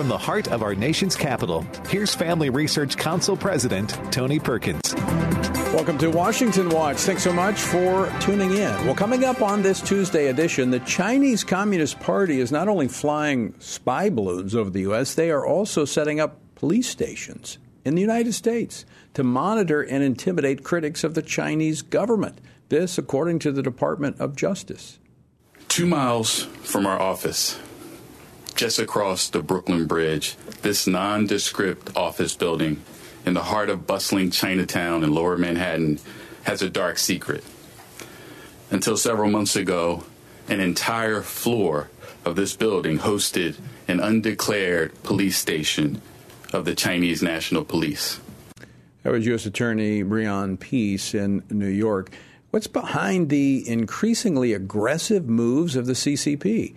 from the heart of our nation's capital, here's Family Research Council President Tony Perkins. Welcome to Washington Watch. Thanks so much for tuning in. Well, coming up on this Tuesday edition, the Chinese Communist Party is not only flying spy balloons over the U.S., they are also setting up police stations in the United States to monitor and intimidate critics of the Chinese government. This, according to the Department of Justice. Two miles from our office, just across the Brooklyn Bridge, this nondescript office building in the heart of bustling Chinatown in lower Manhattan has a dark secret. Until several months ago, an entire floor of this building hosted an undeclared police station of the Chinese National Police. That was U.S. Attorney Breon Peace in New York. What's behind the increasingly aggressive moves of the CCP?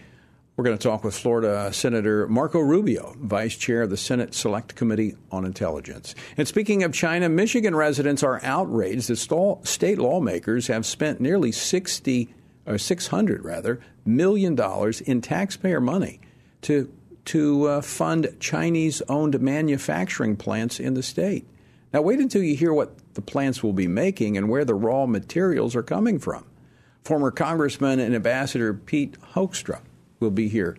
We're going to talk with Florida Senator Marco Rubio, Vice Chair of the Senate Select Committee on Intelligence. And speaking of China, Michigan residents are outraged that state lawmakers have spent nearly 60 or 600 rather million dollars in taxpayer money to to uh, fund Chinese-owned manufacturing plants in the state. Now wait until you hear what the plants will be making and where the raw materials are coming from. Former Congressman and Ambassador Pete Hoekstra will be here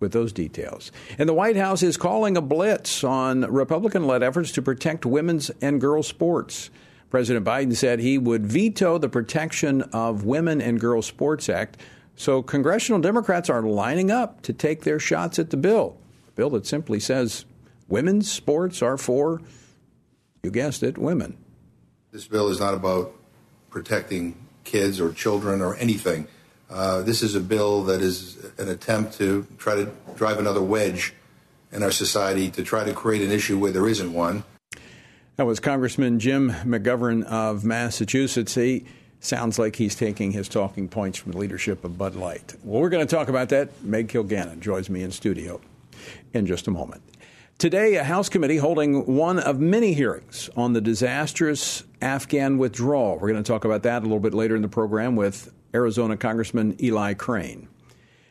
with those details. And the White House is calling a blitz on Republican led efforts to protect women's and girls' sports. President Biden said he would veto the Protection of Women and Girls Sports Act. So congressional Democrats are lining up to take their shots at the bill. A bill that simply says women's sports are for, you guessed it, women. This bill is not about protecting kids or children or anything. Uh, this is a bill that is an attempt to try to drive another wedge in our society to try to create an issue where there isn't one. That was Congressman Jim McGovern of Massachusetts. He sounds like he's taking his talking points from the leadership of Bud Light. Well, we're going to talk about that. Meg Kilgannon joins me in studio in just a moment. Today, a House committee holding one of many hearings on the disastrous Afghan withdrawal. We're going to talk about that a little bit later in the program with Arizona Congressman Eli Crane.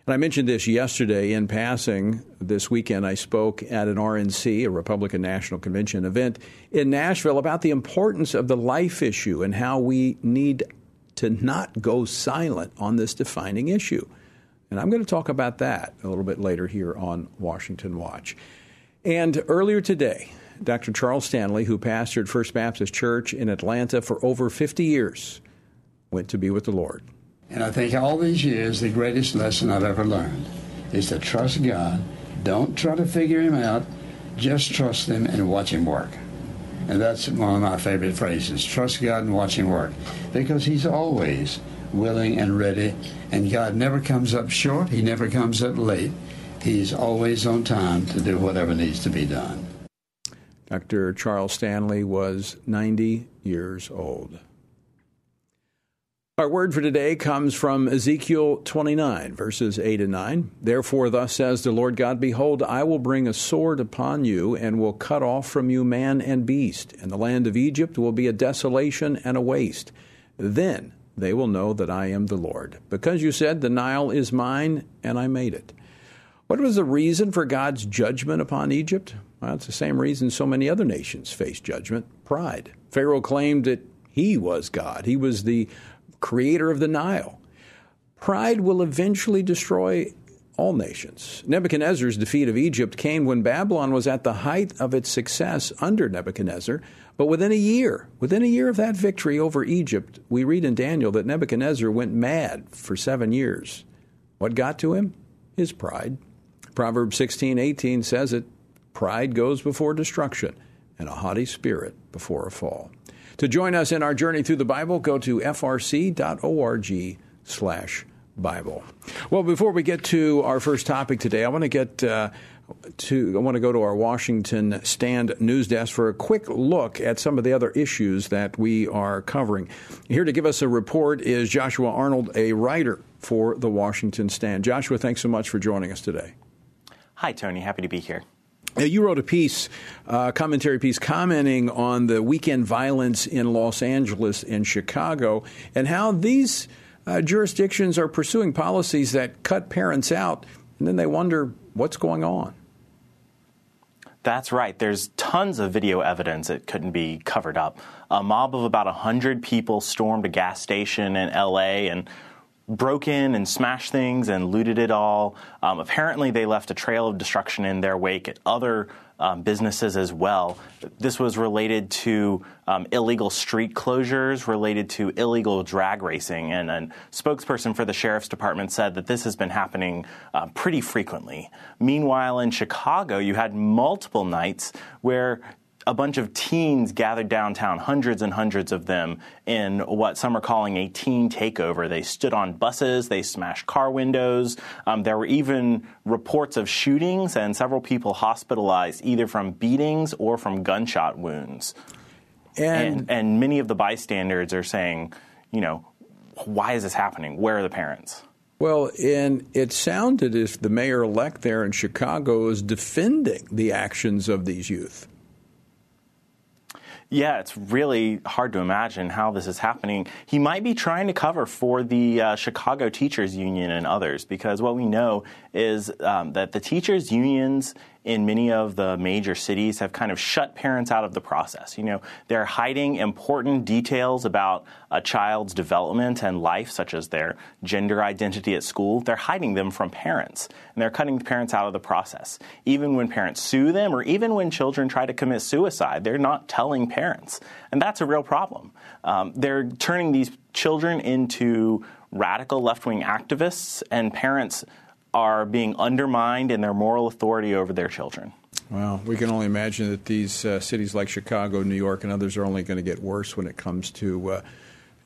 And I mentioned this yesterday in passing. This weekend, I spoke at an RNC, a Republican National Convention event in Nashville, about the importance of the life issue and how we need to not go silent on this defining issue. And I'm going to talk about that a little bit later here on Washington Watch. And earlier today, Dr. Charles Stanley, who pastored First Baptist Church in Atlanta for over 50 years, went to be with the Lord. And I think all these years, the greatest lesson I've ever learned is to trust God. Don't try to figure Him out. Just trust Him and watch Him work. And that's one of my favorite phrases trust God and watch Him work. Because He's always willing and ready. And God never comes up short, He never comes up late. He's always on time to do whatever needs to be done. Dr. Charles Stanley was 90 years old. Our word for today comes from Ezekiel 29, verses 8 and 9. Therefore, thus says the Lord God Behold, I will bring a sword upon you, and will cut off from you man and beast, and the land of Egypt will be a desolation and a waste. Then they will know that I am the Lord. Because you said, The Nile is mine, and I made it. What was the reason for God's judgment upon Egypt? Well, it's the same reason so many other nations face judgment pride. Pharaoh claimed that he was God, he was the creator of the Nile. Pride will eventually destroy all nations. Nebuchadnezzar's defeat of Egypt came when Babylon was at the height of its success under Nebuchadnezzar. But within a year, within a year of that victory over Egypt, we read in Daniel that Nebuchadnezzar went mad for seven years. What got to him? His pride. Proverbs 16:18 says it, pride goes before destruction, and a haughty spirit before a fall. To join us in our journey through the Bible, go to frc.org slash Bible. Well, before we get to our first topic today, I want to get uh, to I want to go to our Washington Stand news desk for a quick look at some of the other issues that we are covering. Here to give us a report is Joshua Arnold, a writer for the Washington Stand. Joshua, thanks so much for joining us today. Hi, Tony. Happy to be here. You wrote a piece, uh, commentary piece, commenting on the weekend violence in Los Angeles and Chicago and how these uh, jurisdictions are pursuing policies that cut parents out, and then they wonder what's going on. That's right. There's tons of video evidence that couldn't be covered up. A mob of about 100 people stormed a gas station in LA and broke in and smashed things and looted it all. Um, apparently, they left a trail of destruction in their wake at other um, businesses as well. This was related to um, illegal street closures, related to illegal drag racing, and a spokesperson for the sheriff's department said that this has been happening uh, pretty frequently. Meanwhile, in Chicago, you had multiple nights where a bunch of teens gathered downtown, hundreds and hundreds of them, in what some are calling a teen takeover. They stood on buses, they smashed car windows. Um, there were even reports of shootings and several people hospitalized either from beatings or from gunshot wounds. And, and, and many of the bystanders are saying, you know, why is this happening? Where are the parents? Well, and it sounded as if the mayor elect there in Chicago is defending the actions of these youth. Yeah, it's really hard to imagine how this is happening. He might be trying to cover for the uh, Chicago Teachers Union and others because what we know is um, that the teachers' unions in many of the major cities have kind of shut parents out of the process. You know, they're hiding important details about a child's development and life, such as their gender identity at school. They're hiding them from parents, and they're cutting parents out of the process. Even when parents sue them, or even when children try to commit suicide, they're not telling parents, and that's a real problem. Um, they're turning these children into radical left wing activists, and parents are being undermined in their moral authority over their children. Well, we can only imagine that these uh, cities like Chicago, New York, and others are only going to get worse when it comes to uh,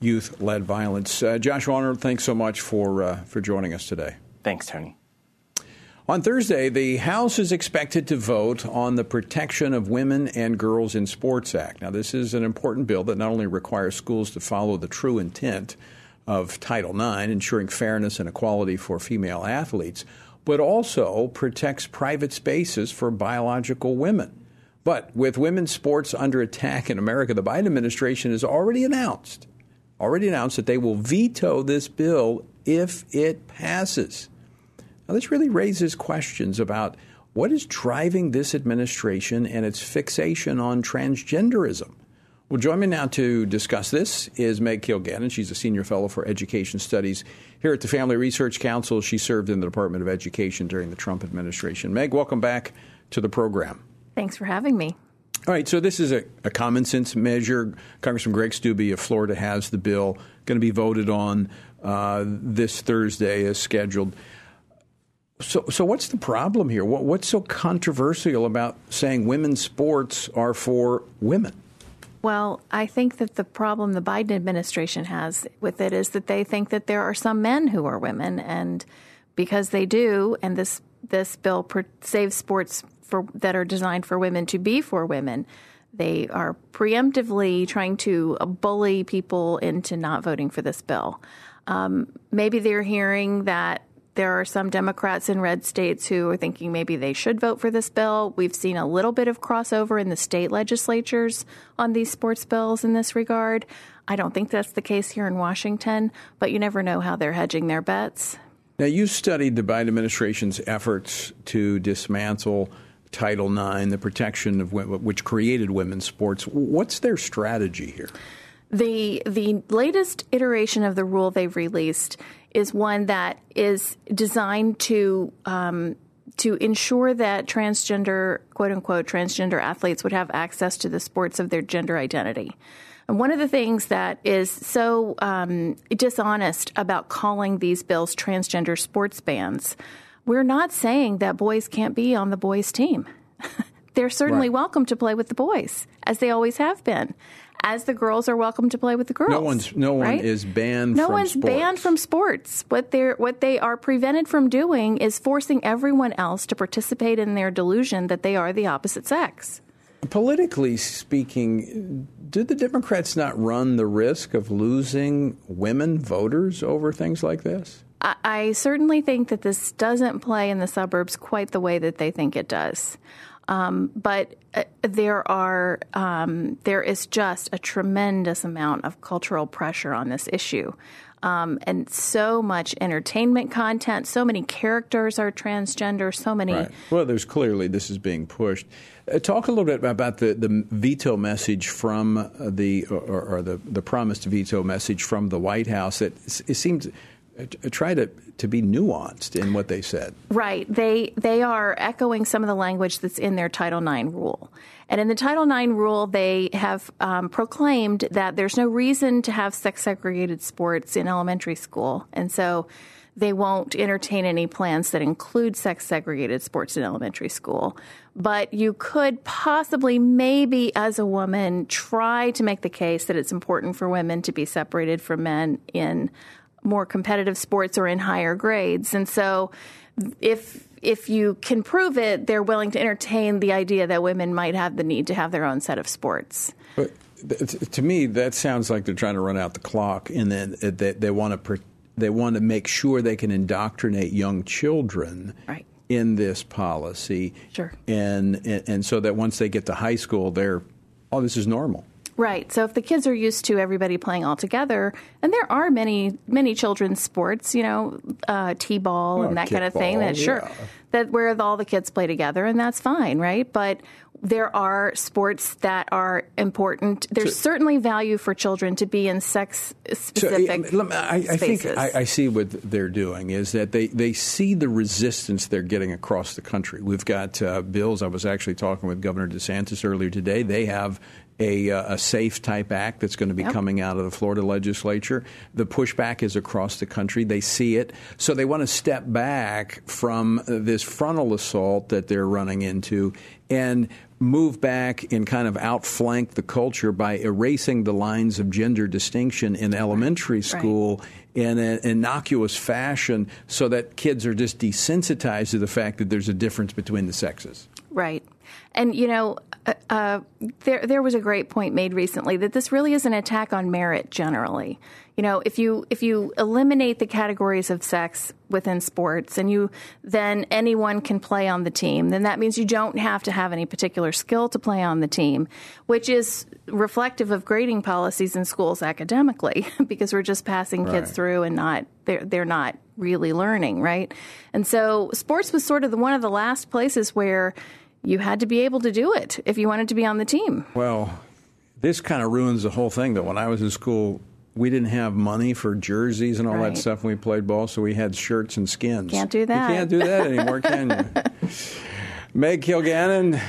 youth-led violence. Uh, Joshua Arnold, thanks so much for uh, for joining us today. Thanks, Tony. On Thursday, the House is expected to vote on the Protection of Women and Girls in Sports Act. Now, this is an important bill that not only requires schools to follow the true intent of Title IX, ensuring fairness and equality for female athletes, but also protects private spaces for biological women. But with women's sports under attack in America, the Biden administration has already announced, already announced that they will veto this bill if it passes. Now, this really raises questions about what is driving this administration and its fixation on transgenderism. Well, join me now to discuss this is Meg Kilgannon. She's a senior fellow for education studies here at the Family Research Council. She served in the Department of Education during the Trump administration. Meg, welcome back to the program. Thanks for having me. All right, so this is a, a common sense measure. Congressman Greg Steube of Florida has the bill going to be voted on uh, this Thursday as scheduled. So, so what's the problem here? What, what's so controversial about saying women's sports are for women? Well, I think that the problem the Biden administration has with it is that they think that there are some men who are women, and because they do, and this this bill saves sports for that are designed for women to be for women, they are preemptively trying to bully people into not voting for this bill. Um, maybe they're hearing that there are some Democrats in red states who are thinking maybe they should vote for this bill. We've seen a little bit of crossover in the state legislatures on these sports bills in this regard. I don't think that's the case here in Washington, but you never know how they're hedging their bets. Now, you studied the Biden administration's efforts to dismantle Title IX, the protection of which created women's sports. What's their strategy here? The the latest iteration of the rule they've released is one that is designed to um, to ensure that transgender, quote unquote, transgender athletes would have access to the sports of their gender identity. And one of the things that is so um, dishonest about calling these bills transgender sports bans, we're not saying that boys can't be on the boys' team. They're certainly right. welcome to play with the boys, as they always have been as the girls are welcome to play with the girls. No one's no one is banned. From sports. No one's sports. banned from sports. What they what they are prevented from doing is forcing everyone else to participate in their delusion that they are the opposite sex. Politically speaking, did the Democrats not run the risk of losing women voters over things like this? I, I certainly think that this doesn't play in the suburbs quite the way that they think it does. Um, but uh, there are um, there is just a tremendous amount of cultural pressure on this issue. Um, and so much entertainment content, so many characters are transgender, so many. Right. Well, there's clearly this is being pushed. Uh, talk a little bit about the, the veto message from the or, or the the promised veto message from the White House. That it seems uh, try to to be nuanced in what they said. Right. They they are echoing some of the language that's in their Title IX rule. And in the Title IX rule, they have um, proclaimed that there's no reason to have sex segregated sports in elementary school. And so they won't entertain any plans that include sex segregated sports in elementary school. But you could possibly, maybe as a woman, try to make the case that it's important for women to be separated from men in more competitive sports or in higher grades. And so if if you can prove it, they're willing to entertain the idea that women might have the need to have their own set of sports. But to me, that sounds like they're trying to run out the clock, and then they, they want to they want to make sure they can indoctrinate young children right. in this policy, sure, and, and and so that once they get to high school, they're oh, this is normal. Right. So if the kids are used to everybody playing all together, and there are many many children's sports, you know, uh, t-ball oh, and that kind of thing. That yeah. sure, that where all the kids play together, and that's fine, right? But there are sports that are important. There's so, certainly value for children to be in sex specific. So, I, I think I, I, see what they're doing is that they, they see the resistance they're getting across the country. We've got uh, bills. I was actually talking with Governor DeSantis earlier today. They have a, uh, a, SAFE type act that's going to be yep. coming out of the Florida legislature. The pushback is across the country. They see it. So they want to step back from this frontal assault that they're running into and move back and kind of outflank the culture by erasing the lines of gender distinction in elementary school right. in an innocuous fashion so that kids are just desensitized to the fact that there's a difference between the sexes. Right. And you know, uh, uh, there there was a great point made recently that this really is an attack on merit generally. You know, if you if you eliminate the categories of sex within sports and you then anyone can play on the team, then that means you don't have to have any particular skill to play on the team, which is reflective of grading policies in schools academically because we're just passing kids through and not they're they're not really learning, right? And so sports was sort of the, one of the last places where you had to be able to do it if you wanted to be on the team. Well, this kind of ruins the whole thing. That when I was in school, we didn't have money for jerseys and all right. that stuff when we played ball, so we had shirts and skins. Can't do that. You can't do that anymore, can you? Meg Kilgannon,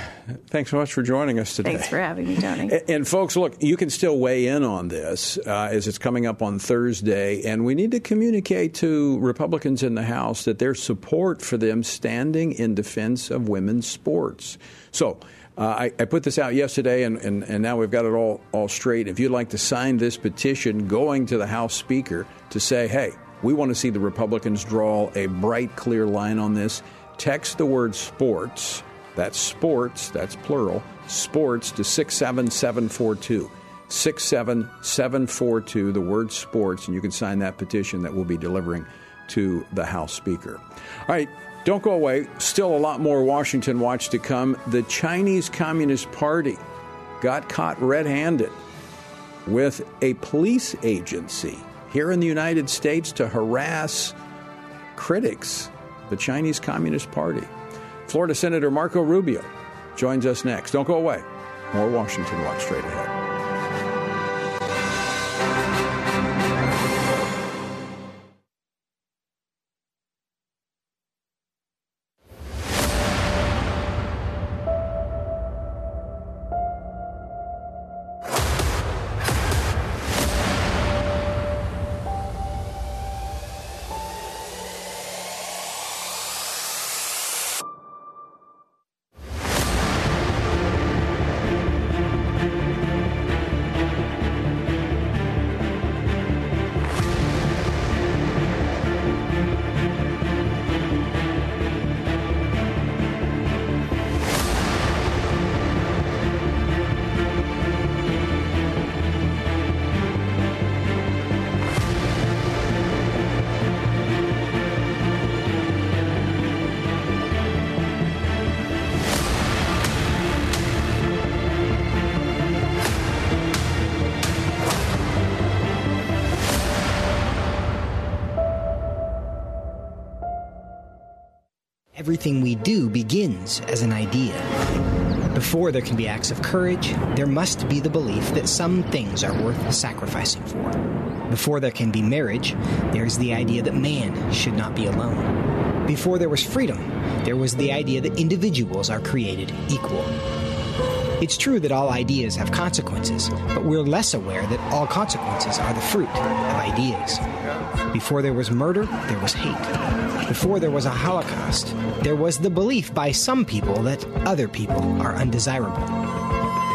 thanks so much for joining us today. Thanks for having me, Tony. And, and folks, look, you can still weigh in on this uh, as it's coming up on Thursday, and we need to communicate to Republicans in the House that their support for them standing in defense of women's sports. So, uh, I, I, put this out yesterday, and, and, and now we've got it all, all straight. If you'd like to sign this petition going to the House Speaker to say, hey, we want to see the Republicans draw a bright, clear line on this, text the word sports, that's sports, that's plural, sports to 67742. 67742, the word sports, and you can sign that petition that we'll be delivering to the House Speaker. All right, don't go away. Still a lot more Washington Watch to come. The Chinese Communist Party got caught red handed with a police agency here in the United States to harass critics, the Chinese Communist Party. Florida Senator Marco Rubio joins us next. Don't go away. More Washington Watch straight ahead. Everything we do begins as an idea. Before there can be acts of courage, there must be the belief that some things are worth sacrificing for. Before there can be marriage, there is the idea that man should not be alone. Before there was freedom, there was the idea that individuals are created equal. It's true that all ideas have consequences, but we're less aware that all consequences are the fruit of ideas. Before there was murder, there was hate. Before there was a Holocaust, there was the belief by some people that other people are undesirable.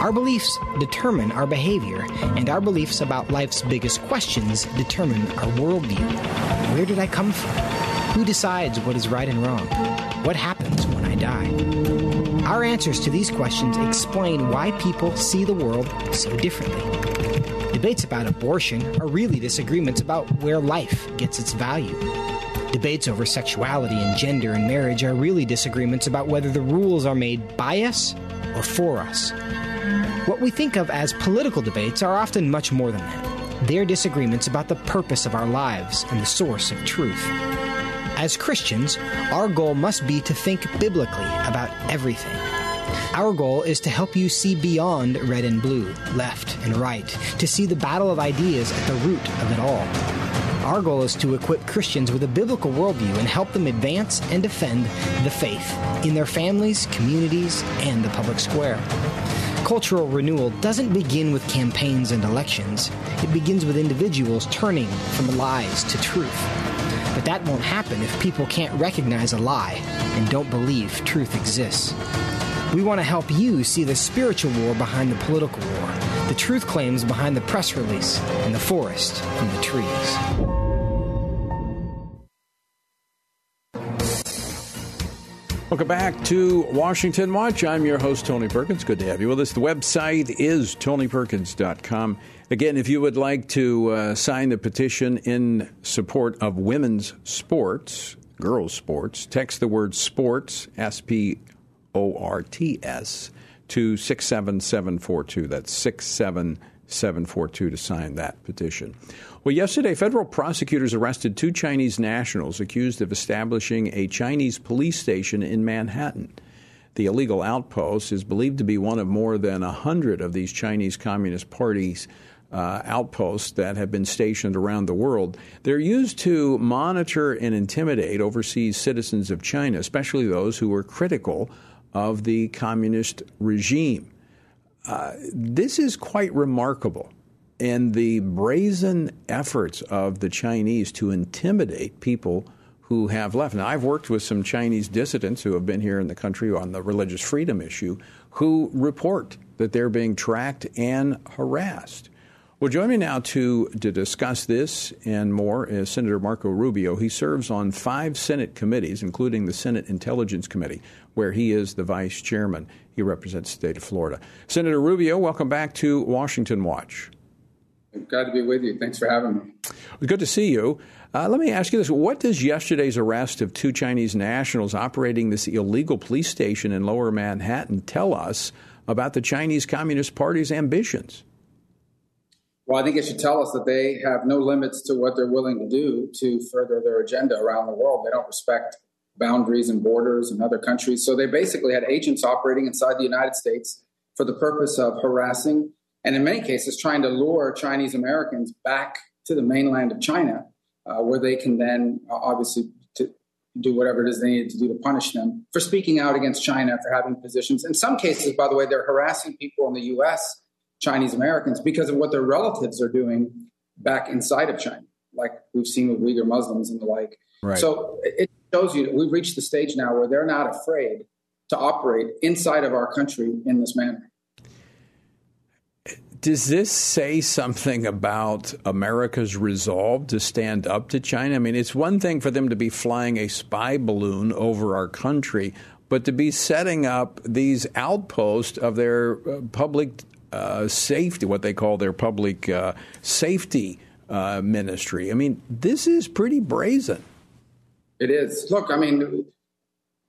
Our beliefs determine our behavior, and our beliefs about life's biggest questions determine our worldview. Where did I come from? Who decides what is right and wrong? What happens when I die? Our answers to these questions explain why people see the world so differently. Debates about abortion are really disagreements about where life gets its value. Debates over sexuality and gender and marriage are really disagreements about whether the rules are made by us or for us. What we think of as political debates are often much more than that. They're disagreements about the purpose of our lives and the source of truth. As Christians, our goal must be to think biblically about everything. Our goal is to help you see beyond red and blue, left and right, to see the battle of ideas at the root of it all. Our goal is to equip Christians with a biblical worldview and help them advance and defend the faith in their families, communities, and the public square. Cultural renewal doesn't begin with campaigns and elections. It begins with individuals turning from lies to truth. But that won't happen if people can't recognize a lie and don't believe truth exists. We want to help you see the spiritual war behind the political war, the truth claims behind the press release, and the forest from the trees. Welcome back to Washington Watch. I'm your host, Tony Perkins. Good to have you with us. The website is tonyperkins.com. Again, if you would like to uh, sign the petition in support of women's sports, girls' sports, text the word sports, S P O R T S, to 67742. That's 67742 to sign that petition. Well, yesterday, federal prosecutors arrested two Chinese nationals accused of establishing a Chinese police station in Manhattan. The illegal outpost is believed to be one of more than a hundred of these Chinese Communist Party's uh, outposts that have been stationed around the world. They're used to monitor and intimidate overseas citizens of China, especially those who are critical of the communist regime. Uh, this is quite remarkable. And the brazen efforts of the Chinese to intimidate people who have left. Now, I've worked with some Chinese dissidents who have been here in the country on the religious freedom issue who report that they're being tracked and harassed. Well, join me now to, to discuss this and more is Senator Marco Rubio. He serves on five Senate committees, including the Senate Intelligence Committee, where he is the vice chairman. He represents the state of Florida. Senator Rubio, welcome back to Washington Watch. Glad to be with you. Thanks for having me. Good to see you. Uh, let me ask you this. What does yesterday's arrest of two Chinese nationals operating this illegal police station in lower Manhattan tell us about the Chinese Communist Party's ambitions? Well, I think it should tell us that they have no limits to what they're willing to do to further their agenda around the world. They don't respect boundaries and borders and other countries. So they basically had agents operating inside the United States for the purpose of harassing and, in many cases, trying to lure Chinese Americans back to the mainland of China, uh, where they can then uh, obviously do whatever it is they needed to do to punish them for speaking out against China, for having positions. In some cases, by the way, they're harassing people in the U.S Chinese Americans because of what their relatives are doing back inside of China, like we've seen with Uyghur Muslims and the like. Right. So it shows you that we've reached the stage now where they're not afraid to operate inside of our country in this manner. Does this say something about America's resolve to stand up to China? I mean, it's one thing for them to be flying a spy balloon over our country, but to be setting up these outposts of their uh, public uh, safety, what they call their public uh, safety uh, ministry. I mean, this is pretty brazen. It is. Look, I mean,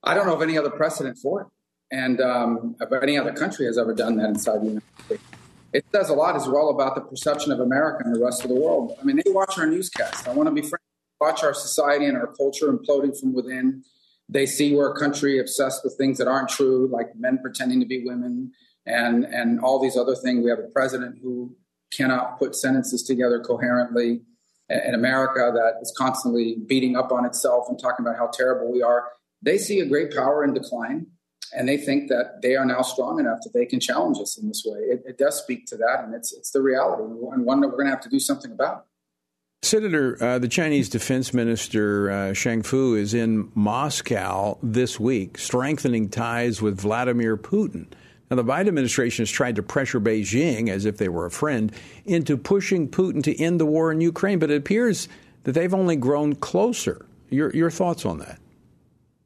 I don't know of any other precedent for it, and um, any other country has ever done that inside the United States. It says a lot as well about the perception of America and the rest of the world. I mean, they watch our newscast. I want to be frank. Watch our society and our culture imploding from within They see we're a country obsessed with things that aren't true, like men pretending to be women and, and all these other things. We have a president who cannot put sentences together coherently in America that is constantly beating up on itself and talking about how terrible we are. They see a great power in decline and they think that they are now strong enough that they can challenge us in this way. It, it does speak to that, and it's it's the reality, and one that we're going to have to do something about. Senator, uh, the Chinese Defense Minister uh, Shang Fu is in Moscow this week, strengthening ties with Vladimir Putin. Now, the Biden administration has tried to pressure Beijing, as if they were a friend, into pushing Putin to end the war in Ukraine, but it appears that they've only grown closer. Your, your thoughts on that?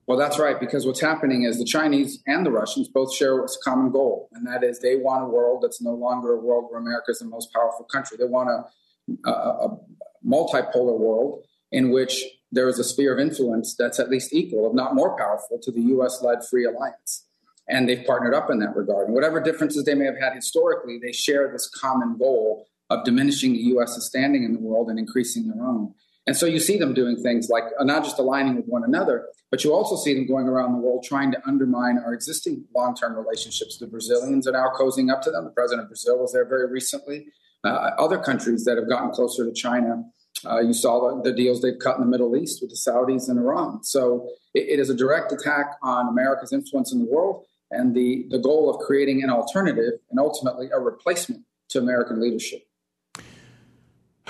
Well, that's right, because what's happening is the Chinese and the Russians both share a common goal, and that is they want a world that's no longer a world where America is the most powerful country. They want a, a, a multipolar world in which there is a sphere of influence that's at least equal, if not more powerful, to the U.S. led free alliance. And they've partnered up in that regard. And whatever differences they may have had historically, they share this common goal of diminishing the U.S.'s standing in the world and increasing their own. And so you see them doing things like uh, not just aligning with one another, but you also see them going around the world trying to undermine our existing long term relationships. The Brazilians are now cozying up to them. The president of Brazil was there very recently. Uh, other countries that have gotten closer to China. Uh, you saw the, the, deals they've cut in the Middle East with the Saudis and Iran. So it, it is a direct attack on America's influence in the world and the, the goal of creating an alternative and ultimately a replacement to American leadership.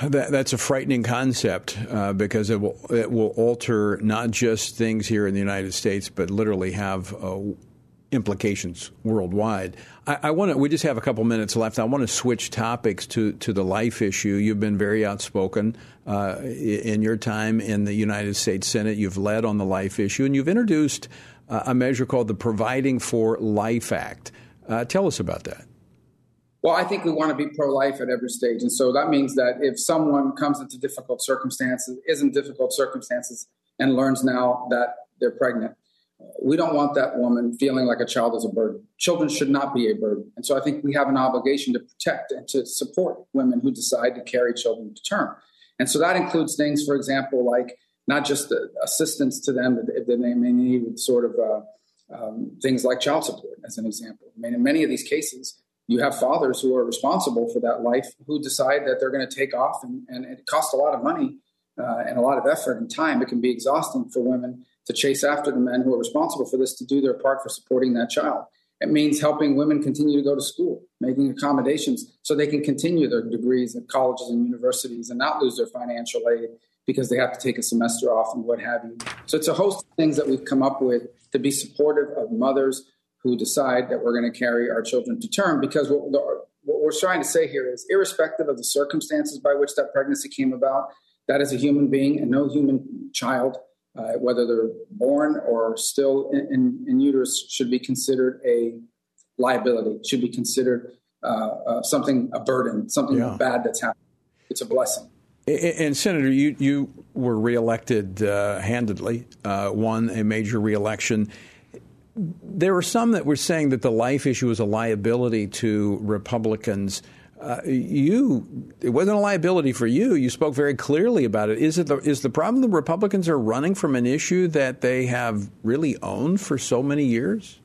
That, that's a frightening concept uh, because it will it will alter not just things here in the United States, but literally have uh, implications worldwide. I, I want to. We just have a couple minutes left. I want to switch topics to to the life issue. You've been very outspoken uh, in your time in the United States Senate. You've led on the life issue, and you've introduced uh, a measure called the Providing for Life Act. Uh, tell us about that. Well, I think we want to be pro life at every stage. And so that means that if someone comes into difficult circumstances, is in difficult circumstances, and learns now that they're pregnant, we don't want that woman feeling like a child is a burden. Children should not be a burden. And so I think we have an obligation to protect and to support women who decide to carry children to term. And so that includes things, for example, like not just assistance to them that, they may need, sort of uh, um, things like child support, as an example. I mean, in many of these cases, you have fathers who are responsible for that life who decide that they're going to take off, and, and it costs a lot of money uh, and a lot of effort and time. It can be exhausting for women to chase after the men who are responsible for this to do their part for supporting that child. It means helping women continue to go to school, making accommodations so they can continue their degrees at colleges and universities and not lose their financial aid because they have to take a semester off and what have you. So it's a host of things that we've come up with to be supportive of mothers who decide that we're going to carry our children to term because what, the, what we're trying to say here is irrespective of the circumstances by which that pregnancy came about that is a human being and no human child uh, whether they're born or still in, in, in, uterus should be considered a liability should be considered uh, uh, something a burden something yeah. bad that's happened. It's a blessing. And Senator, you you were reelected uh, handedly, uh, won a major reelection there were some that were saying that the life issue was a liability to Republicans. Uh, you, it wasn't a liability for you. You spoke very clearly about it. Is it the, is the problem the Republicans are running from an issue that they have really owned for so many years?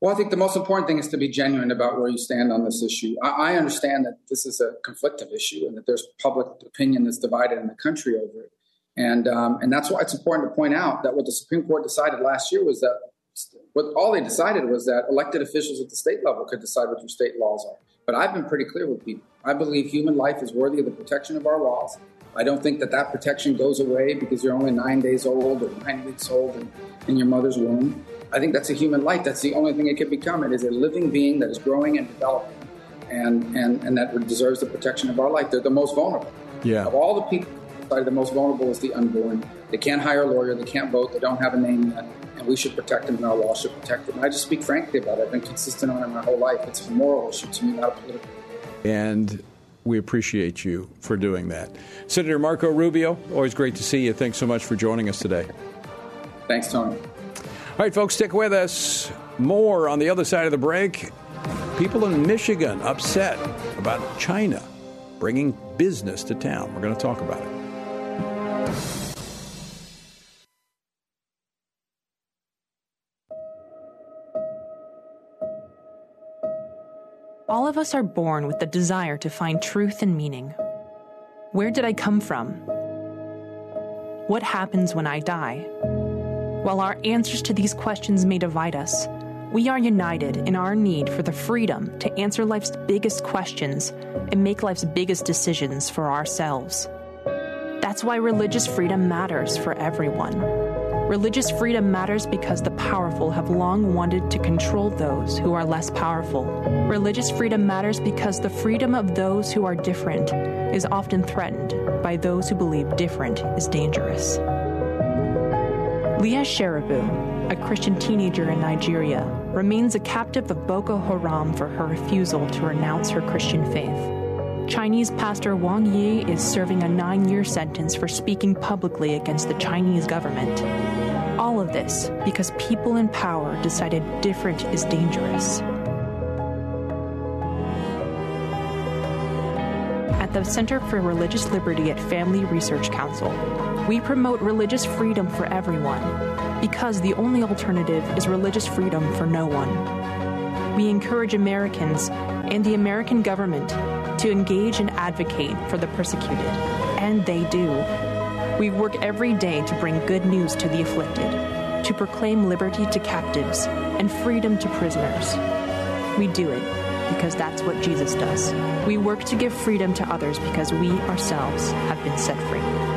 Well, I think the most important thing is to be genuine about where you stand on this issue. I, I understand that this is a conflictive issue and that there's public opinion that's divided in the country over it. And, um, and that's why it's important to point out that what the Supreme Court decided last year was that what all they decided was that elected officials at the state level could decide what your state laws are. But I've been pretty clear with people. I believe human life is worthy of the protection of our laws. I don't think that that protection goes away because you're only nine days old or nine weeks old in, in your mother's womb. I think that's a human life. That's the only thing it can become. It is a living being that is growing and developing and, and, and that deserves the protection of our life. They're the most vulnerable. Yeah. Of all the people the most vulnerable is the unborn. They can't hire a lawyer, they can't vote, they don't have a name yet, and we should protect them, and our law should protect them. And I just speak frankly about it. I've been consistent on it my whole life. It's a moral issue to me, not a political. And we appreciate you for doing that. Senator Marco Rubio, always great to see you. Thanks so much for joining us today. Thanks, Tony. All right, folks, stick with us. More on the other side of the break. People in Michigan upset about China bringing business to town. We're going to talk about it. All of us are born with the desire to find truth and meaning. Where did I come from? What happens when I die? While our answers to these questions may divide us, we are united in our need for the freedom to answer life's biggest questions and make life's biggest decisions for ourselves. That's why religious freedom matters for everyone. Religious freedom matters because the powerful have long wanted to control those who are less powerful. Religious freedom matters because the freedom of those who are different is often threatened by those who believe different is dangerous. Leah Sharibu, a Christian teenager in Nigeria, remains a captive of Boko Haram for her refusal to renounce her Christian faith. Chinese pastor Wang Yi is serving a nine year sentence for speaking publicly against the Chinese government. Of this because people in power decided different is dangerous. At the Center for Religious Liberty at Family Research Council, we promote religious freedom for everyone because the only alternative is religious freedom for no one. We encourage Americans and the American government to engage and advocate for the persecuted, and they do. We work every day to bring good news to the afflicted, to proclaim liberty to captives and freedom to prisoners. We do it because that's what Jesus does. We work to give freedom to others because we ourselves have been set free.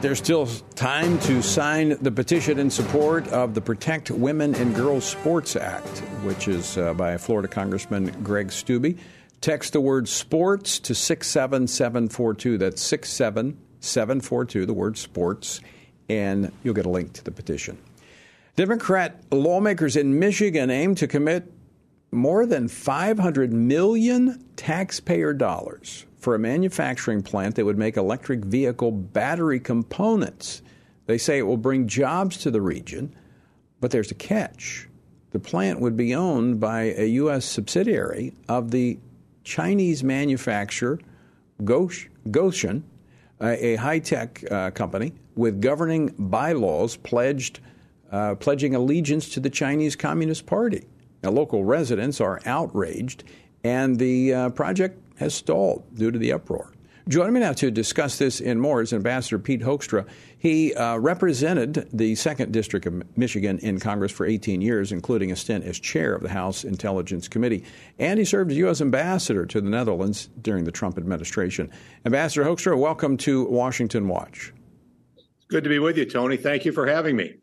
Right, there's still time to sign the petition in support of the Protect Women and Girls Sports Act, which is uh, by Florida Congressman Greg Steube. Text the word sports to 67742. That's 67742, the word sports, and you'll get a link to the petition. Democrat lawmakers in Michigan aim to commit more than 500 million taxpayer dollars for a manufacturing plant that would make electric vehicle battery components. They say it will bring jobs to the region, but there's a catch. The plant would be owned by a U.S. subsidiary of the Chinese manufacturer Gotion, a high tech uh, company with governing bylaws pledged, uh, pledging allegiance to the Chinese Communist Party. Now, local residents are outraged, and the uh, project has stalled due to the uproar. Joining me now to discuss this in more is Ambassador Pete Hoekstra. He uh, represented the 2nd District of Michigan in Congress for 18 years, including a stint as chair of the House Intelligence Committee. And he served as U.S. Ambassador to the Netherlands during the Trump administration. Ambassador Hoekstra, welcome to Washington Watch. Good to be with you, Tony. Thank you for having me.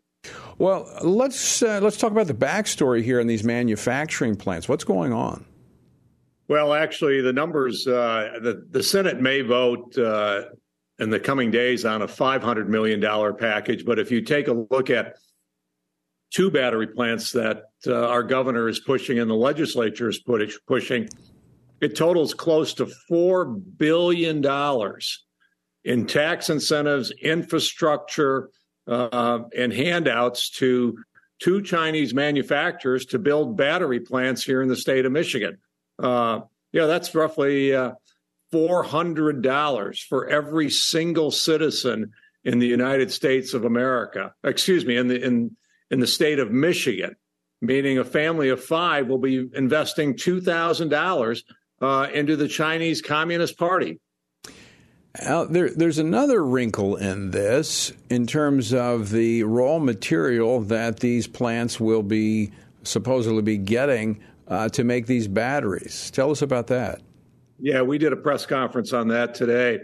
Well, let's uh, let's talk about the backstory here in these manufacturing plants. What's going on? Well, actually, the numbers, uh, the, the Senate may vote uh, in the coming days on a $500 million package. But if you take a look at two battery plants that uh, our governor is pushing and the legislature is pushing, it totals close to $4 billion in tax incentives, infrastructure, uh, and handouts to two Chinese manufacturers to build battery plants here in the state of Michigan. Uh, yeah, that's roughly uh, $400 for every single citizen in the United States of America. Excuse me, in the in in the state of Michigan, meaning a family of five will be investing two thousand uh, dollars into the Chinese Communist Party. There, there's another wrinkle in this in terms of the raw material that these plants will be supposedly be getting uh, to make these batteries. Tell us about that. Yeah, we did a press conference on that today.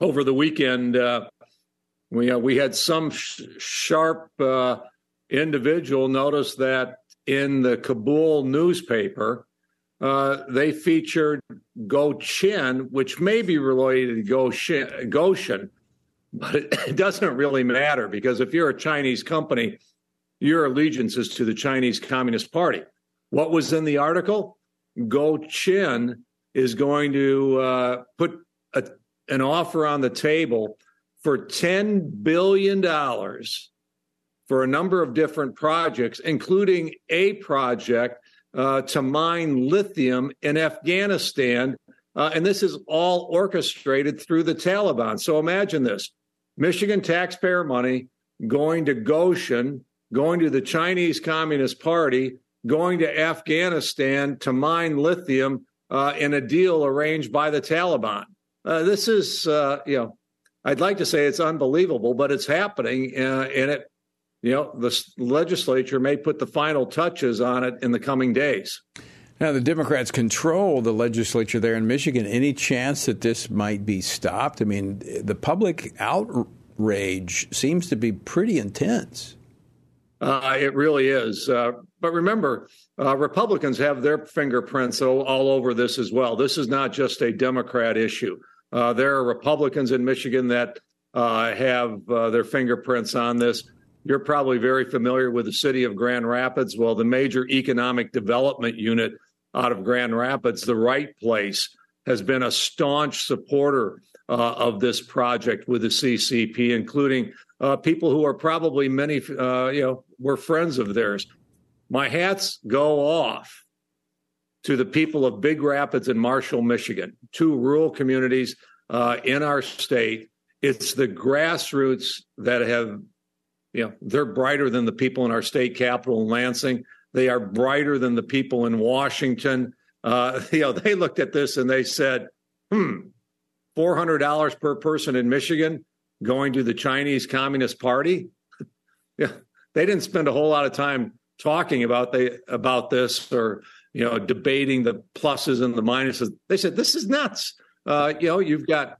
Over the weekend, uh, we uh, we had some sh- sharp uh, individual notice that in the Kabul newspaper, uh, they featured Gochin, which may be related to Gotion, Gotion but it doesn't really matter because if you're a Chinese company, your allegiance is to the Chinese Communist Party. What was in the article? Gochin is going to uh, put a, an offer on the table for $10 billion for a number of different projects, including a project uh, to mine lithium in Afghanistan. Uh, and this is all orchestrated through the Taliban. So imagine this Michigan taxpayer money going to Gotion, going to the Chinese Communist Party, going to Afghanistan to mine lithium uh, in a deal arranged by the Taliban. Uh, this is, uh, you know, I'd like to say it's unbelievable, but it's happening, uh, and it, you know, the legislature may put the final touches on it in the coming days. Now, the Democrats control the legislature there in Michigan. Any chance that this might be stopped? I mean, the public outrage seems to be pretty intense. Uh, it really is. Uh, but remember, uh, Republicans have their fingerprints all, all, over this as well. This is not just a Democrat issue. Uh, there are Republicans in Michigan that uh, have uh, their fingerprints on this. You're probably very familiar with the city of Grand Rapids. Well, the major economic development unit out of Grand Rapids, the Right Place, has been a staunch supporter uh, of this project with the CCP, including uh, people who are probably many, uh, you know, were friends of theirs. My hats go off to the people of Big Rapids and Marshall, Michigan, two rural communities uh, in our state. It's the grassroots that have, you know, they're brighter than the people in our state capital in Lansing. They are brighter than the people in Washington. Uh, you know, they looked at this and they said, hmm, $400 per person in Michigan going to the Chinese Communist Party. yeah, they didn't spend a whole lot of time talking about they about this or you know, debating the pluses and the minuses. They said, this is nuts. Uh, you know, you've got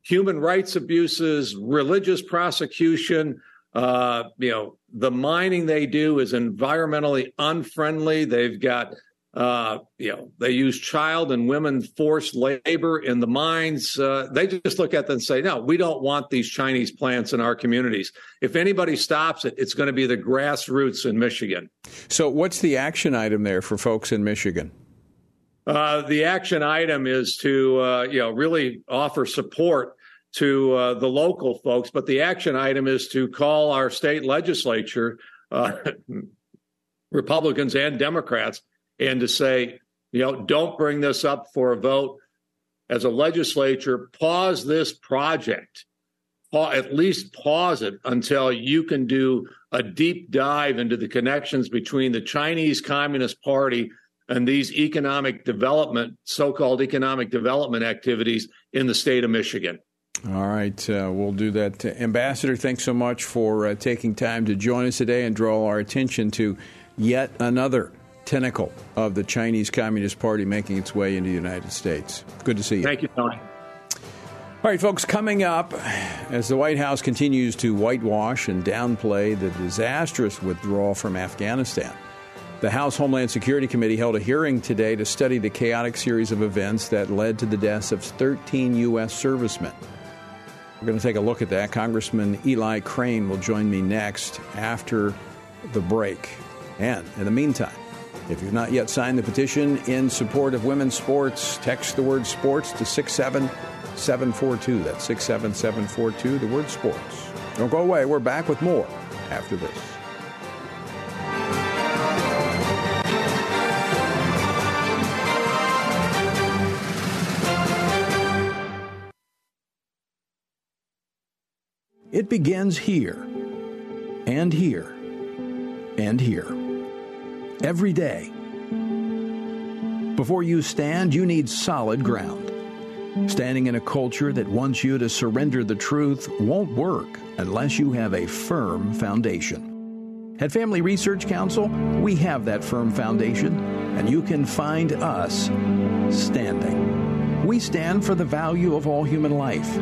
human rights abuses, religious prosecution. Uh, you know, the mining they do is environmentally unfriendly. They've got uh, you know, they use child and women forced labor in the mines. Uh, they just look at them and say, no, we don't want these Chinese plants in our communities. If anybody stops it, it's going to be the grassroots in Michigan. So, what's the action item there for folks in Michigan? Uh, the action item is to, uh, you know, really offer support to uh, the local folks, but the action item is to call our state legislature, uh, Republicans and Democrats, and to say, you know, don't bring this up for a vote as a legislature, pause this project, at least pause it until you can do a deep dive into the connections between the Chinese Communist Party and these economic development, so called economic development activities in the state of Michigan. All right, uh, we'll do that. Ambassador, thanks so much for uh, taking time to join us today and draw our attention to yet another tentacle of the Chinese Communist Party making its way into the United States. Good to see you. Thank you, Tony. All right, folks, coming up, as the White House continues to whitewash and downplay the disastrous withdrawal from Afghanistan, the House Homeland Security Committee held a hearing today to study the chaotic series of events that led to the deaths of 13 U.S. servicemen. We're going to take a look at that. Congressman Eli Crane will join me next after the break. And in the meantime, if you've not yet signed the petition in support of women's sports, text the word sports to 67742. That's 67742, the word sports. Don't go away. We're back with more after this. It begins here, and here, and here every day. Before you stand, you need solid ground. Standing in a culture that wants you to surrender the truth won't work unless you have a firm foundation. At Family Research Council, we have that firm foundation, and you can find us standing. We stand for the value of all human life.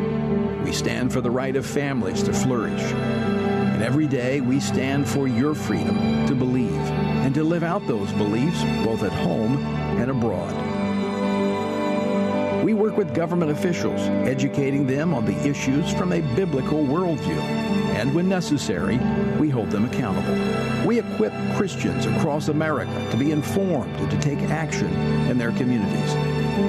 We stand for the right of families to flourish. And every day we stand for your freedom to believe to live out those beliefs both at home and abroad. We work with government officials, educating them on the issues from a biblical worldview. And when necessary, we hold them accountable. We equip Christians across America to be informed and to take action in their communities.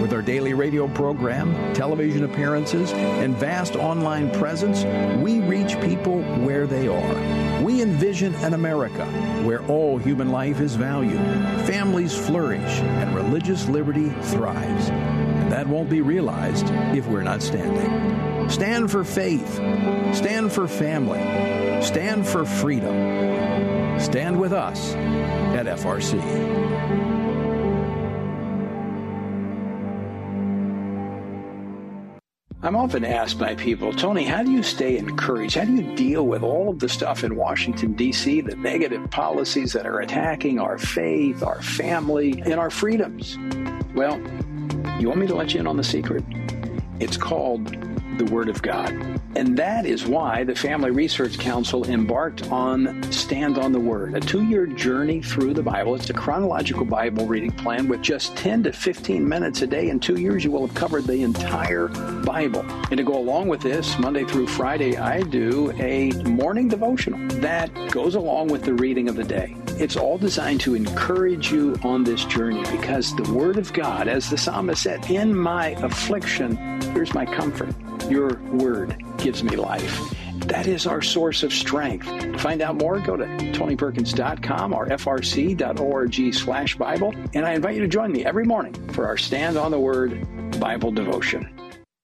With our daily radio program, television appearances, and vast online presence, we reach people where they are. We envision an America where all human life is valued, families flourish, and religious liberty thrives. And that won't be realized if we're not standing. Stand for faith. Stand for family. Stand for freedom. Stand with us at FRC. I'm often asked by people, Tony, how do you stay encouraged? How do you deal with all of the stuff in Washington, D.C., the negative policies that are attacking our faith, our family, and our freedoms? Well, you want me to let you in on the secret? It's called the Word of God. And that is why the Family Research Council embarked on Stand on the Word, a two year journey through the Bible. It's a chronological Bible reading plan with just 10 to 15 minutes a day. In two years, you will have covered the entire Bible. And to go along with this, Monday through Friday, I do a morning devotional that goes along with the reading of the day. It's all designed to encourage you on this journey because the Word of God, as the psalmist said, in my affliction, here's my comfort. Your Word gives me life. That is our source of strength. To find out more, go to tonyperkins.com or frc.org slash Bible. And I invite you to join me every morning for our Stand on the Word Bible devotion.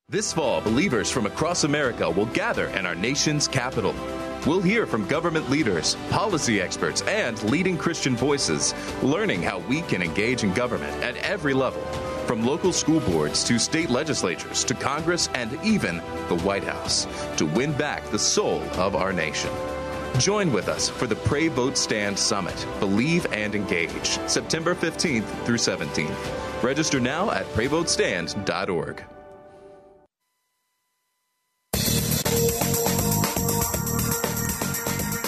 This fall, believers from across America will gather in our nation's capital. We'll hear from government leaders, policy experts, and leading Christian voices, learning how we can engage in government at every level, from local school boards to state legislatures to Congress and even the White House, to win back the soul of our nation. Join with us for the Pray Vote Stand Summit. Believe and engage. September 15th through 17th. Register now at prayvotestand.org.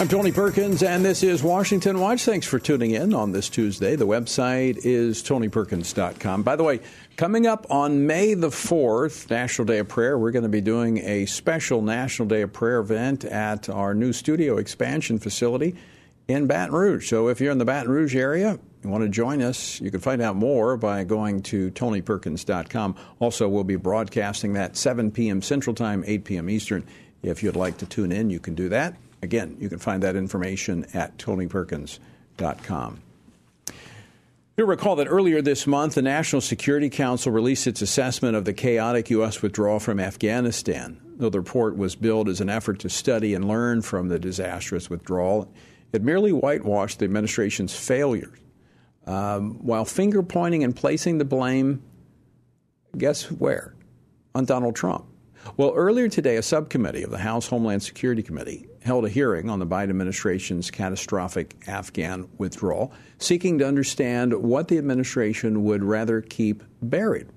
I'm Tony Perkins, and this is Washington Watch. Thanks for tuning in on this Tuesday. The website is tonyperkins.com. By the way, coming up on May the 4th, National Day of Prayer, we're going to be doing a special National Day of Prayer event at our new studio expansion facility in Baton Rouge. So if you're in the Baton Rouge area, you want to join us, you can find out more by going to tonyperkins.com. Also, we'll be broadcasting that 7 p.m. Central Time, 8 p.m. Eastern. If you'd like to tune in, you can do that. Again, you can find that information at tonyperkins.com. You'll recall that earlier this month, the National Security Council released its assessment of the chaotic U.S. withdrawal from Afghanistan. Though the report was billed as an effort to study and learn from the disastrous withdrawal, it merely whitewashed the administration's failures. Um, while finger pointing and placing the blame, guess where? On Donald Trump. Well, earlier today, a subcommittee of the House Homeland Security Committee held a hearing on the Biden administration's catastrophic Afghan withdrawal, seeking to understand what the administration would rather keep buried.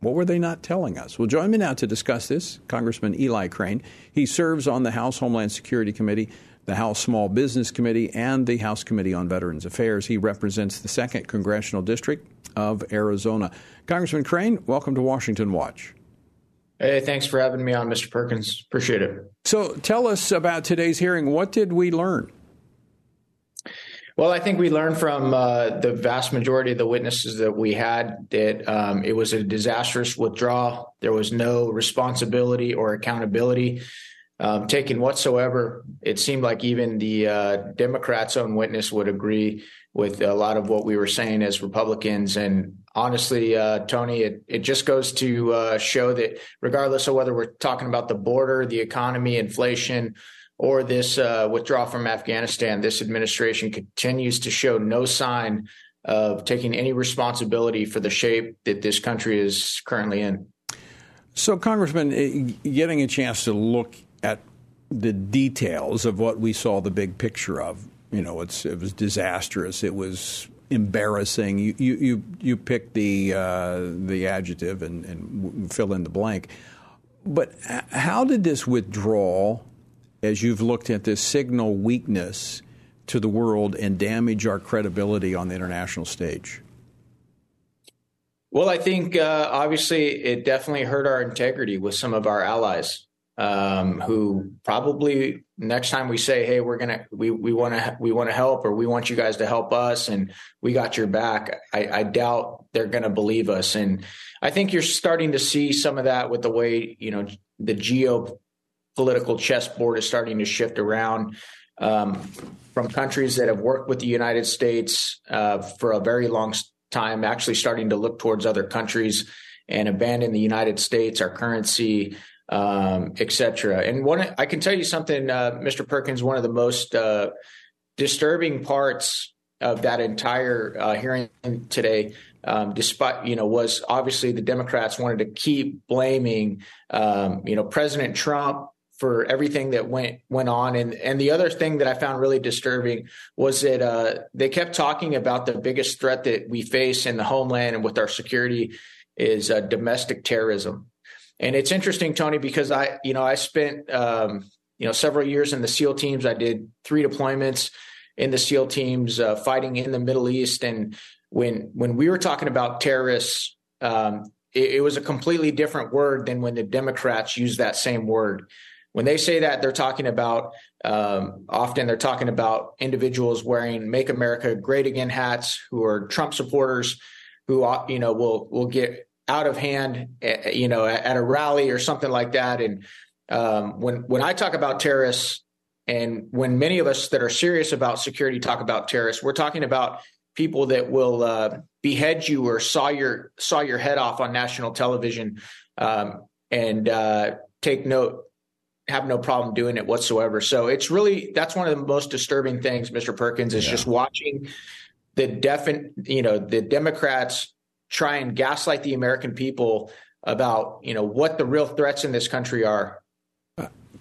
What were they not telling us? Well, join me now to discuss this, Congressman Eli Crane. He serves on the House Homeland Security Committee, the House Small Business Committee, and the House Committee on Veterans Affairs. He represents the 2nd Congressional District of Arizona. Congressman Crane, welcome to Washington Watch. Hey, thanks for having me on, Mr. Perkins. Appreciate it. So tell us about today's hearing. What did we learn? Well, I think we learned from uh, the vast majority of the witnesses that we had that um, it was a disastrous withdrawal. There was no responsibility or accountability um, taken whatsoever. It seemed like even the uh, Democrats' own witness would agree with a lot of what we were saying as Republicans. And honestly, uh, Tony, it, it just goes to uh, show that regardless of whether we're talking about the border, the economy, inflation, or this uh, withdrawal from Afghanistan, this administration continues to show no sign of taking any responsibility for the shape that this country is currently in. So, Congressman, eh, getting a chance to look at the details of what we saw the big picture of, you know, it was disastrous. It was embarrassing. You you you, pick the uh, the adjective and, and fill in the blank. But how did this withdrawal, as you've looked at this, signal weakness to the world and damage our credibility on the international stage? Well, I think uh, obviously it definitely hurt our integrity with some of our allies um, who probably next time we say, "Hey, we're gonna we we want to we want to help," or "We want you guys to help us," and we got your back, I, I doubt they're going to believe us. And I think you're starting to see some of that with the way you know the geopolitical chessboard is starting to shift around um, from countries that have worked with the United States uh, for a very long time, actually starting to look towards other countries and abandon the United States, our currency, um, etc. And one, I can tell you something, uh, Mr. Perkins. One of the most uh, disturbing parts of that entire uh, hearing today, um, despite you know, was obviously the Democrats wanted to keep blaming um, you know President Trump for everything that went went on. And and the other thing that I found really disturbing was that uh, they kept talking about the biggest threat that we face in the homeland and with our security is uh, domestic terrorism. And it's interesting, Tony, because I you know I spent um, you know several years in the SEAL teams. I did three deployments in the SEAL teams, uh, fighting in the Middle East. And when when we were talking about terrorists. Um, it, it was a completely different word than when the Democrats use that same word when they say that, they're talking about um, often they're talking about individuals wearing "Make America Great Again" hats who are Trump supporters, who uh, you know will will get out of hand, eh, you know, at a rally or something like that. And um, when when I talk about terrorists, and when many of us that are serious about security talk about terrorists, we're talking about people that will uh, behead you or saw your saw your head off on national television um, and uh, take note have no problem doing it whatsoever. So it's really that's one of the most disturbing things, Mr. Perkins, is yeah. just watching the definite, you know, the Democrats try and gaslight the American people about, you know, what the real threats in this country are.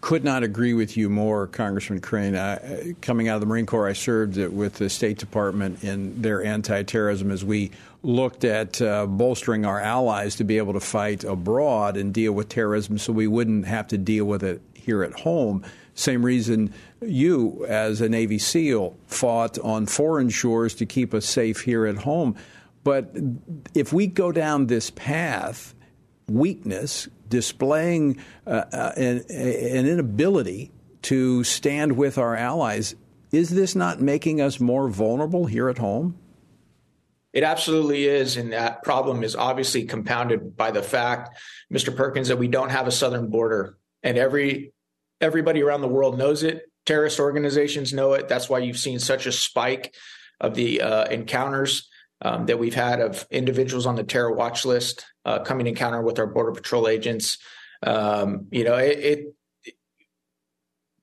could not agree with you more, Congressman Crane. I, coming out of the Marine Corps, I served with the State Department in their anti-terrorism as we looked at uh, bolstering our allies to be able to fight abroad and deal with terrorism so we wouldn't have to deal with it here at home. Same reason you, as a Navy SEAL, fought on foreign shores to keep us safe here at home. But if we go down this path, weakness, displaying uh, uh an, an inability to stand with our allies, is this not making us more vulnerable here at home? It absolutely is. And that problem is obviously compounded by the fact, Mr. Perkins, that we don't have a southern border. And every everybody around the world knows it. Terrorist organizations know it. That's why you've seen such a spike of the uh, encounters um, that we've had of individuals on the terror watch list uh, coming encounter with our border patrol agents. Um, you know, it, it, it,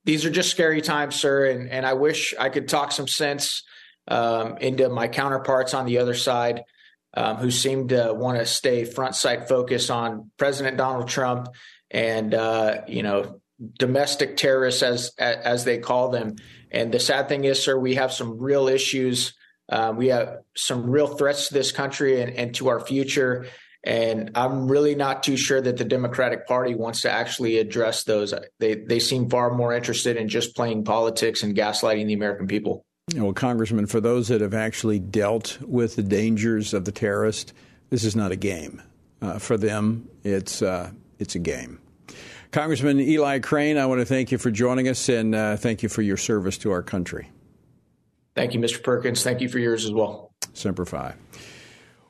these are just scary times, sir. And and I wish I could talk some sense um, into my counterparts on the other side. Um, who seem to want to stay front sight focus on President Donald Trump and uh, you know domestic terrorists, as as they call them. And the sad thing is, sir, we have some real issues. Um, we have some real threats to this country and, and to our future. And I'm really not too sure that the Democratic Party wants to actually address those. They they seem far more interested in just playing politics and gaslighting the American people. Well, Congressman, for those that have actually dealt with the dangers of the terrorist, this is not a game. Uh, for them, it's uh, it's a game. Congressman Eli Crane, I want to thank you for joining us and uh, thank you for your service to our country. Thank you, Mr. Perkins. Thank you for yours as well. Semper Fi.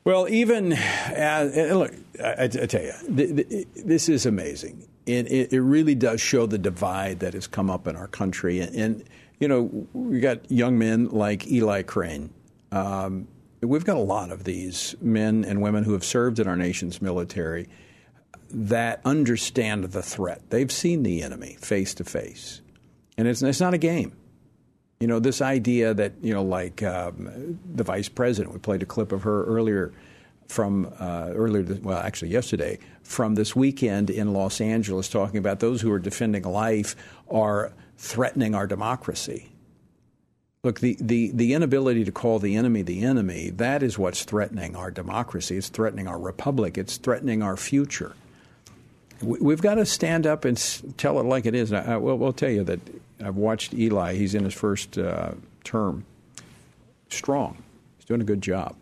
Well, even as, look, I, I, tell you, th- th- this is amazing. It, it, really does show the divide that has come up in our country. And, and you know, we got young men like Eli Crane. Um, we've got a lot of these men and women who have served in our nation's military that understand the threat. They've seen the enemy face to face, and it's it's not a game. You know, this idea that you know, like um, the vice president, we played a clip of her earlier from uh, earlier, well, actually yesterday, from this weekend in Los Angeles, talking about those who are defending life are threatening our democracy. Look, the, the, the inability to call the enemy the enemy, that is what's threatening our democracy. It's threatening our republic. It's threatening our future we've got to stand up and tell it like it is. I, will we'll tell you that I've watched Eli. He's in his first uh, term. Strong. He's doing a good job.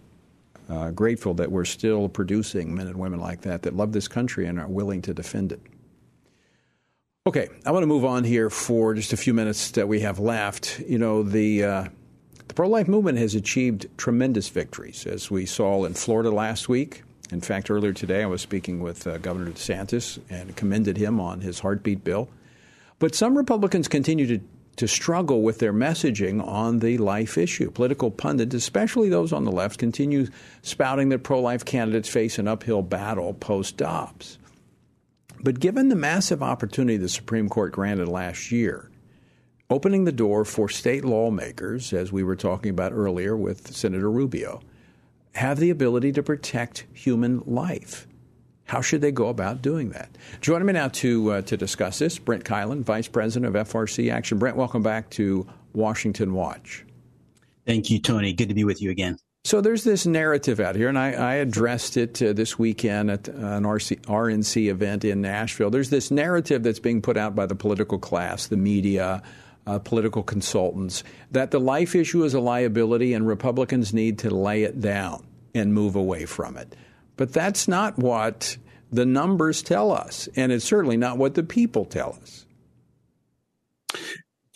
Uh, grateful that we're still producing men and women like that that love this country and are willing to defend it. Okay, I want to move on here for just a few minutes that we have left. You know, the uh, the pro life movement has achieved tremendous victories, as we saw in Florida last week In fact, earlier today I was speaking with uh, Governor DeSantis and commended him on his heartbeat bill. But some Republicans continue to, to struggle with their messaging on the life issue. Political pundits, especially those on the left, continue spouting that pro life candidates face an uphill battle post Dobbs. But given the massive opportunity the Supreme Court granted last year, opening the door for state lawmakers, as we were talking about earlier with Senator Rubio, have the ability to protect human life. How should they go about doing that? Joining me now to uh, to discuss this, Brent Keilen, Vice President of FRC Action. Brent, welcome back to Washington Watch. Thank you, Tony. Good to be with you again. So there's this narrative out here, and I, I addressed it uh, this weekend at an RC, RNC event in Nashville. There's this narrative that's being put out by the political class, the media, uh, political consultants, that the life issue is a liability and Republicans need to lay it down and move away from it. But that's not what the numbers tell us, and it's certainly not what the people tell us.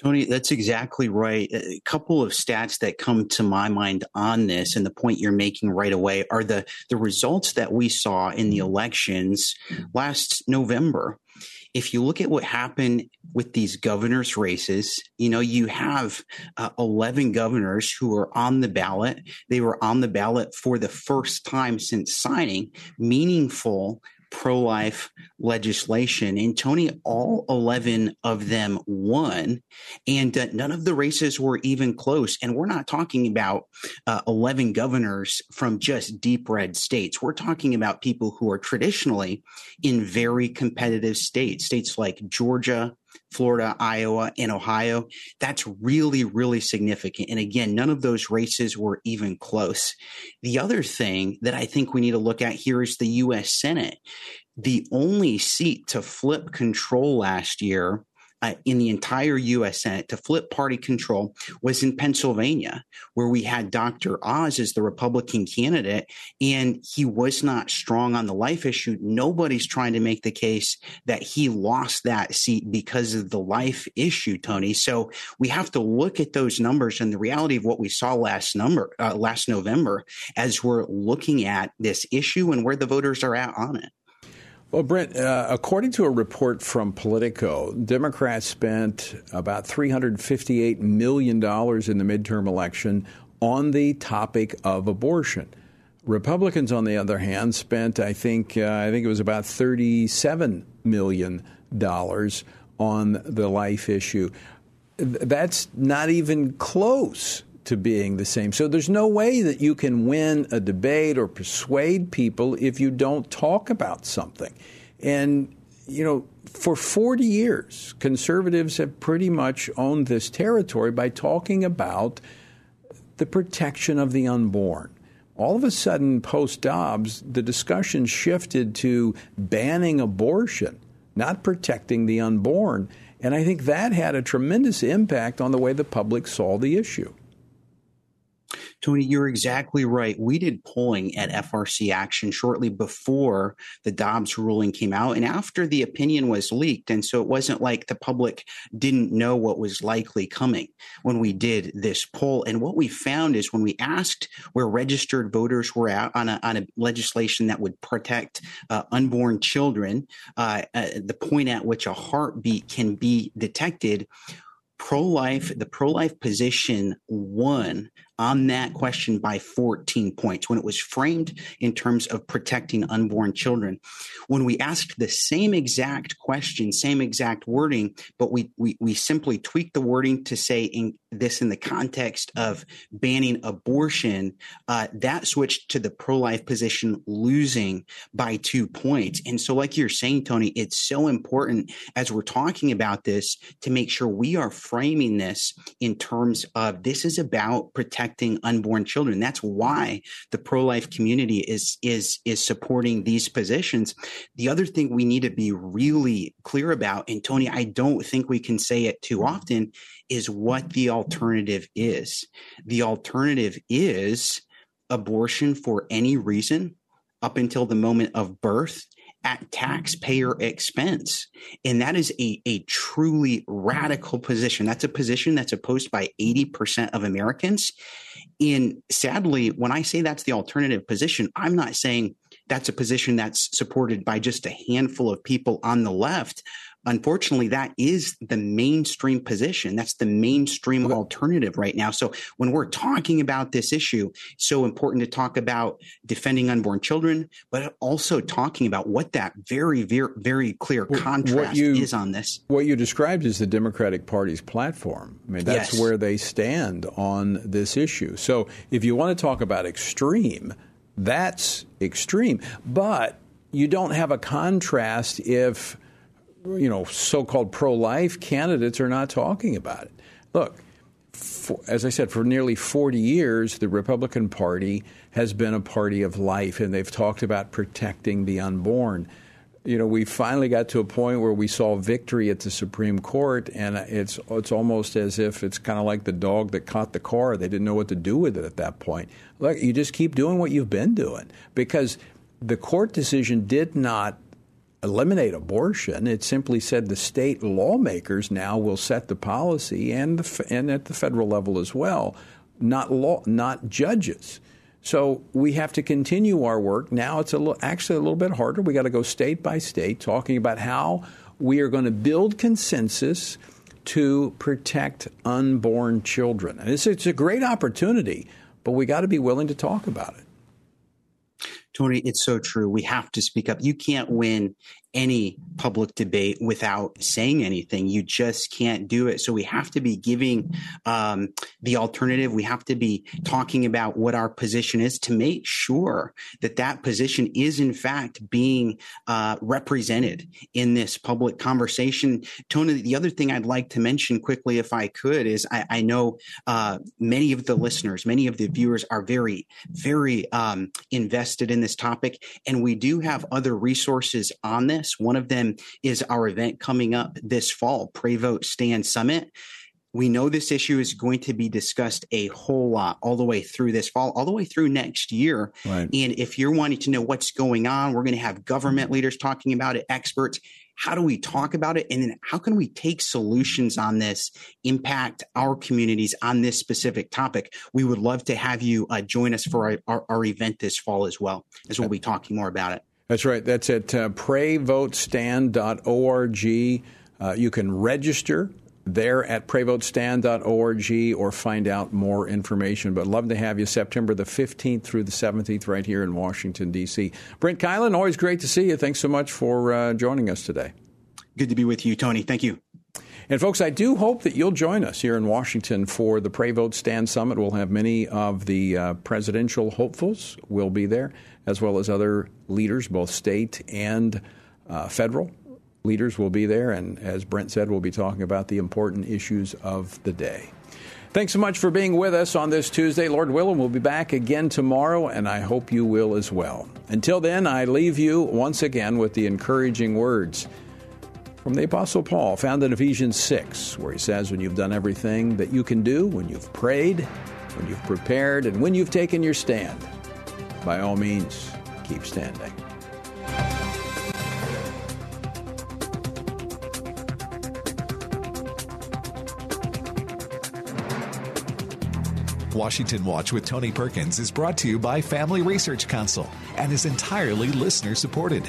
Tony, that's exactly right. A couple of stats that come to my mind on this, and the point you're making right away, are the, the results that we saw in the elections last November if you look at what happened with these governors' races, you know, you have uh, 11 governors who are on the ballot. They were on the ballot for the first time since signing meaningful pro life legislation. And Tony, all 11 of them won, and uh, none of the races were even close. And we're not talking about uh, 11 governors from just deep red states. We're talking about people who are traditionally in very competitive states, states like Georgia, Florida, Iowa, and Ohio. That's really, really significant. And again, none of those races were even close. The other thing that I think we need to look at here is the U.S. Senate. The only seat to flip control last year uh, in the entire U.S. Senate to flip party control was in Pennsylvania, where we had Dr. Oz as the Republican candidate, and he was not strong on the life issue. Nobody's trying to make the case that he lost that seat because of the life issue, Tony. So we have to look at those numbers and the reality of what we saw last number uh, last November as we're looking at this issue and where the voters are at on it. Well, Brent, uh, according to a report from Politico, Democrats spent about $358 million in the midterm election on the topic of abortion. Republicans, on the other hand, spent, I think, uh, I think it was about $37 million on the life issue. That's not even close to being the same. So there's no way that you can win a debate or persuade people if you don't talk about something. And, you know, for 40 years, conservatives have pretty much owned this territory by talking about the protection of the unborn. All of a sudden, post Dobbs, the discussion shifted to banning abortion, not protecting the unborn. And I think that had a tremendous impact on the way the public saw the issue. Tony, you're exactly right. We did polling at FRC Action shortly before the Dobbs ruling came out and after the opinion was leaked. And so it wasn't like the public didn't know what was likely coming when we did this poll. And what we found is when we asked where registered voters were at on a, on a legislation that would protect uh, unborn children, uh, uh, the point at which a heartbeat can be detected, pro life, the pro life position won on that question by 14 points when it was framed in terms of protecting unborn children. When we asked the same exact question, same exact wording, but we, we, we simply tweaked the wording to say in this in the context of banning abortion, uh, that switched to the pro life position losing by two points. And so, like you're saying, Tony, it's so important as we're talking about this to make sure we are framing this in terms of this is about protecting protecting unborn children. That's why the pro-life community is is is supporting these positions. The other thing we need to be really clear about, and Tony, I don't think we can say it too often, is what the alternative is. The alternative is abortion for any reason up until the moment of birth at taxpayer expense. And that is a, a truly radical position. That's a position that's opposed by 80% of Americans. And sadly, when I say that's the alternative position, I'm not saying that's a position that's supported by just a handful of people on the left unfortunately, that is the mainstream position. That's the mainstream alternative right now. So when we're talking about this issue, so important to talk about defending unborn children, but also talking about what that very, very, very clear contrast you, is on this. What you described is the Democratic Party's platform. I mean, that's yes. where they stand on this issue. So if you want to talk about extreme, that's extreme. But you don't have a contrast if you know, so-called pro-life candidates are not talking about it. Look, for, as I said, for nearly 40 years, the Republican Party has been a party of life, and they've talked about protecting the unborn. You know, we finally got to a point where we saw victory at the Supreme Court, and it's it's almost as if it's kind of like the dog that caught the car. They didn't know what to do with it at that point. Look, you just keep doing what you've been doing because the court decision did not eliminate abortion. It simply said the state lawmakers now will set the policy, and the, and at the federal level as well, not law, not judges. So we have to continue our work. Now it's a little, actually a little bit harder. We got to go state by state, talking about how we are going to build consensus to protect unborn children. And it's, it's a great opportunity, but we got to be willing to talk about it. Tony, it's so true. We have to speak up. You can't win any public debate without saying anything. You just can't do it. So we have to be giving um, the alternative. We have to be talking about what our position is to make sure that that position is in fact being uh, represented in this public conversation. Tony, the other thing I'd like to mention quickly, if I could, is I, I know uh, many of the listeners, many of the viewers are very, very um, invested in this topic, and we do have other resources on this. One of them is our event coming up this fall, Pray Vote Stand Summit. We know this issue is going to be discussed a whole lot all the way through this fall, all the way through next year. Right. And if you're wanting to know what's going on, we're going to have government leaders talking about it, experts. How do we talk about it? And then how can we take solutions on this, impact our communities on this specific topic? We would love to have you uh, join us for our, our, our event this fall as well, as we'll be talking more about it. That's right. That's at uh, prayvotestand.org. Uh, you can register there at prayvotestand.org or find out more information. But love to have you September the 15th through the 17th right here in Washington, D.C. Brent Keilen, always great to see you. Thanks so much for uh, joining us today. Good to be with you, Tony. Thank you. And folks, I do hope that you'll join us here in Washington for the Pray Vote Stand Summit. We'll have many of the uh, presidential hopefuls will be there as well as other leaders, both state and uh, federal leaders will be there. And as Brent said, we'll be talking about the important issues of the day. Thanks so much for being with us on this Tuesday. Lord willing, we'll be back again tomorrow, and I hope you will as well. Until then, I leave you once again with the encouraging words from the Apostle Paul, found in Ephesians 6, where he says, When you've done everything that you can do, when you've prayed, when you've prepared, and when you've taken your stand, by all means, keep standing. Washington Watch with Tony Perkins is brought to you by Family Research Council and is entirely listener supported.